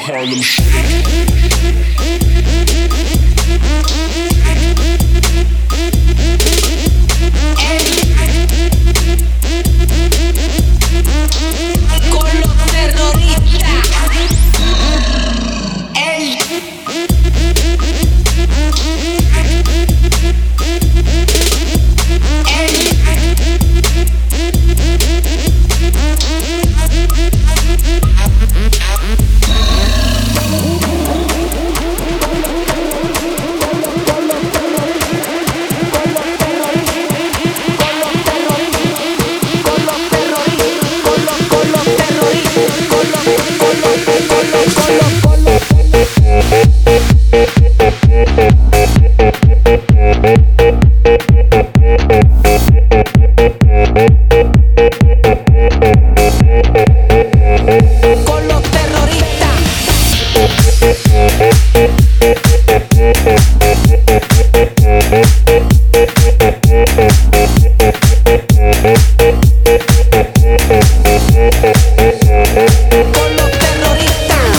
Harlem Shake. Con los terroristas.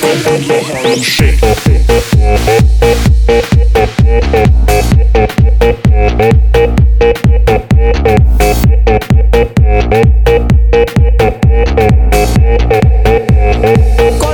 don't be Harlem Shake. Con